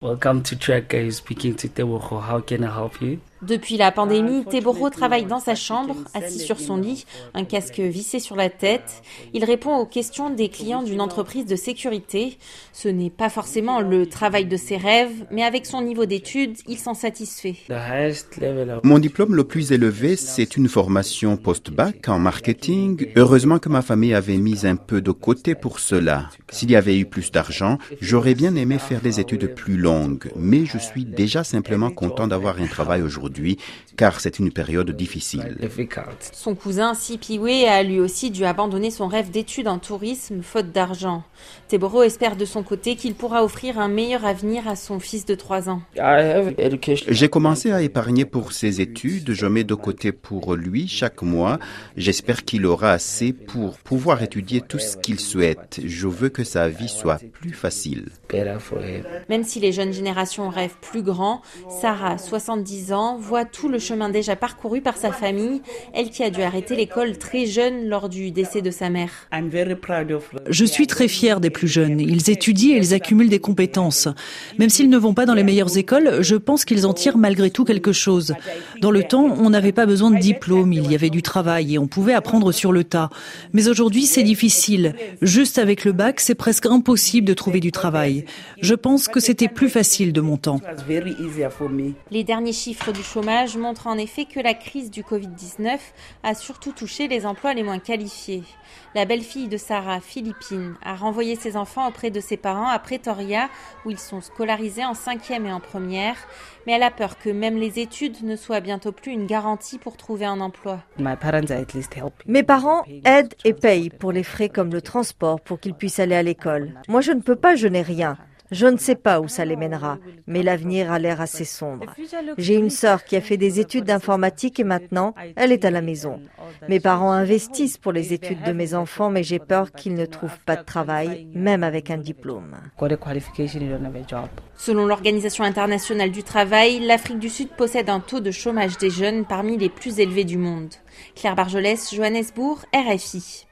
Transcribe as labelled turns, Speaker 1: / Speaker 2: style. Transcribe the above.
Speaker 1: Welcome to Track speaking to Tewoko. How can I help you?
Speaker 2: Depuis la pandémie, Teboro travaille dans sa chambre, assis sur son lit, un casque vissé sur la tête. Il répond aux questions des clients d'une entreprise de sécurité. Ce n'est pas forcément le travail de ses rêves, mais avec son niveau d'études, il s'en satisfait.
Speaker 3: Mon diplôme le plus élevé, c'est une formation post-bac en marketing. Heureusement que ma famille avait mis un peu de côté pour cela. S'il y avait eu plus d'argent, j'aurais bien aimé faire des études plus longues, mais je suis déjà simplement content d'avoir un travail aujourd'hui car c'est une période difficile.
Speaker 2: Son cousin Sipiwe a lui aussi dû abandonner son rêve d'études en tourisme faute d'argent. Teboro espère de son côté qu'il pourra offrir un meilleur avenir à son fils de 3 ans.
Speaker 3: J'ai commencé à épargner pour ses études, je mets de côté pour lui chaque mois. J'espère qu'il aura assez pour pouvoir étudier tout ce qu'il souhaite. Je veux que sa vie soit plus facile.
Speaker 2: Même si les jeunes générations rêvent plus grand, Sarah, 70 ans, voit tout le chemin déjà parcouru par sa famille, elle qui a dû arrêter l'école très jeune lors du décès de sa mère.
Speaker 4: Je suis très fière des plus jeunes. Ils étudient et ils accumulent des compétences. Même s'ils ne vont pas dans les meilleures écoles, je pense qu'ils en tirent malgré tout quelque chose. Dans le temps, on n'avait pas besoin de diplôme, il y avait du travail et on pouvait apprendre sur le tas. Mais aujourd'hui, c'est difficile. Juste avec le bac, c'est presque impossible de trouver du travail. Je pense que c'était plus facile de mon temps.
Speaker 2: Les derniers chiffres du chômage montrent en effet que la crise du Covid-19 a surtout touché les emplois les moins qualifiés. La belle-fille de Sarah, Philippine, a renvoyé ses enfants auprès de ses parents à Pretoria, où ils sont scolarisés en cinquième et en première, mais elle a peur que même les études ne soient bientôt plus une garantie pour trouver un emploi.
Speaker 5: Mes parents aident et payent pour les frais comme le transport pour qu'ils puissent aller à l'école. Moi, je ne peux pas, je n'ai rien. Je ne sais pas où ça les mènera, mais l'avenir a l'air assez sombre. J'ai une sœur qui a fait des études d'informatique et maintenant, elle est à la maison. Mes parents investissent pour les études de mes enfants, mais j'ai peur qu'ils ne trouvent pas de travail, même avec un diplôme.
Speaker 2: Selon l'Organisation internationale du travail, l'Afrique du Sud possède un taux de chômage des jeunes parmi les plus élevés du monde. Claire Barjolès, Johannesburg, RFI.